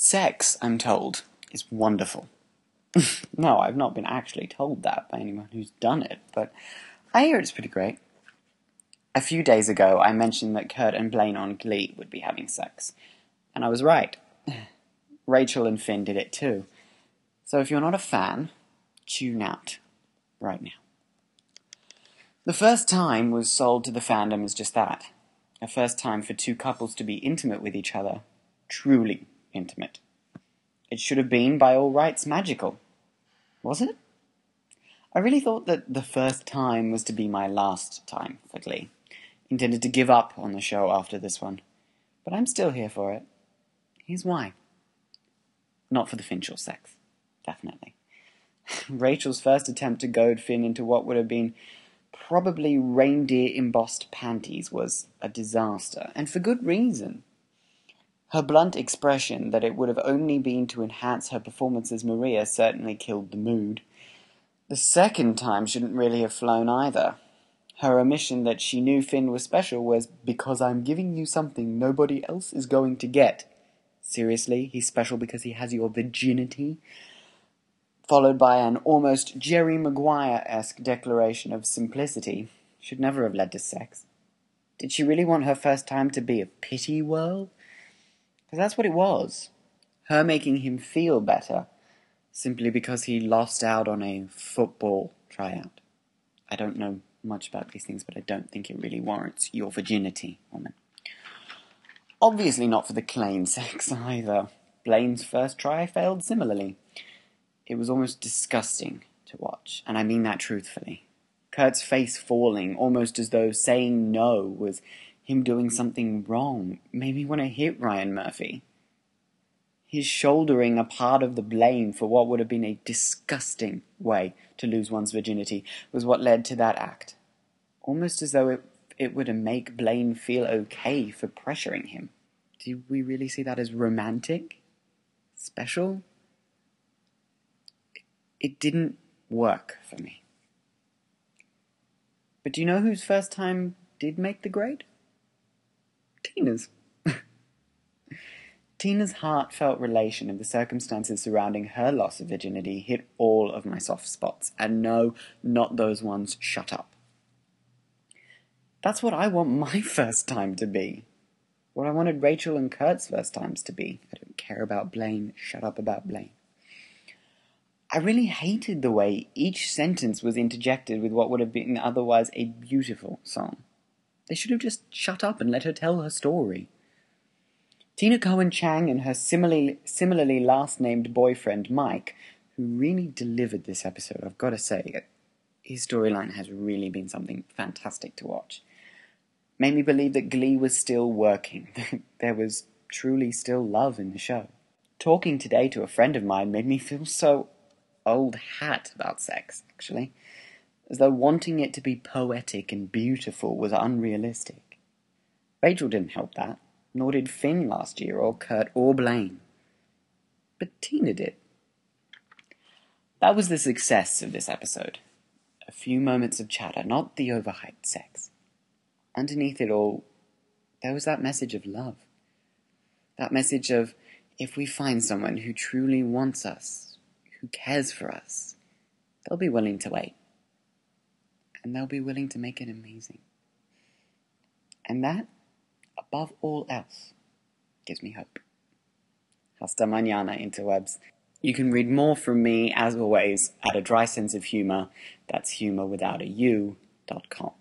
Sex, I'm told, is wonderful. no, I've not been actually told that by anyone who's done it, but I hear it's pretty great. A few days ago, I mentioned that Kurt and Blaine on Glee would be having sex, and I was right. Rachel and Finn did it too. So if you're not a fan, tune out right now. The first time was sold to the fandom as just that a first time for two couples to be intimate with each other, truly intimate. It should have been, by all rights, magical. Was it? I really thought that the first time was to be my last time for Glee. Intended to give up on the show after this one. But I'm still here for it. Here's why. Not for the Finchel sex. Definitely. Rachel's first attempt to goad Finn into what would have been probably reindeer embossed panties was a disaster, and for good reason. Her blunt expression that it would have only been to enhance her performance as Maria certainly killed the mood. The second time shouldn't really have flown either. Her omission that she knew Finn was special was because I'm giving you something nobody else is going to get. Seriously, he's special because he has your virginity? Followed by an almost Jerry Maguire esque declaration of simplicity, should never have led to sex. Did she really want her first time to be a pity whirl? That's what it was. Her making him feel better simply because he lost out on a football tryout. I don't know much about these things, but I don't think it really warrants your virginity, woman. Obviously, not for the Klaine sex either. Blaine's first try failed similarly. It was almost disgusting to watch, and I mean that truthfully. Kurt's face falling, almost as though saying no was him doing something wrong, made me want to hit Ryan Murphy. His shouldering a part of the blame for what would have been a disgusting way to lose one's virginity was what led to that act. Almost as though it, it would make Blaine feel okay for pressuring him. Do we really see that as romantic? Special? It didn't work for me. But do you know whose first time did make the grade? Tina's. Tina's heartfelt relation of the circumstances surrounding her loss of virginity hit all of my soft spots, and no, not those ones shut up. That's what I want my first time to be. What I wanted Rachel and Kurt's first times to be. I don't care about Blaine, shut up about Blaine. I really hated the way each sentence was interjected with what would have been otherwise a beautiful song. They should have just shut up and let her tell her story. Tina Cohen Chang and her similarly, similarly last named boyfriend, Mike, who really delivered this episode, I've got to say, uh, his storyline has really been something fantastic to watch. Made me believe that Glee was still working, there was truly still love in the show. Talking today to a friend of mine made me feel so old hat about sex, actually as though wanting it to be poetic and beautiful was unrealistic. Rachel didn't help that, nor did Finn last year, or Kurt, or Blaine. But Tina did. That was the success of this episode. A few moments of chatter, not the overhyped sex. Underneath it all, there was that message of love. That message of if we find someone who truly wants us, who cares for us, they'll be willing to wait and they'll be willing to make it amazing. And that, above all else, gives me hope. Hasta mañana, interwebs. You can read more from me, as always, at a dry sense of humor. That's humor without a U, dot com.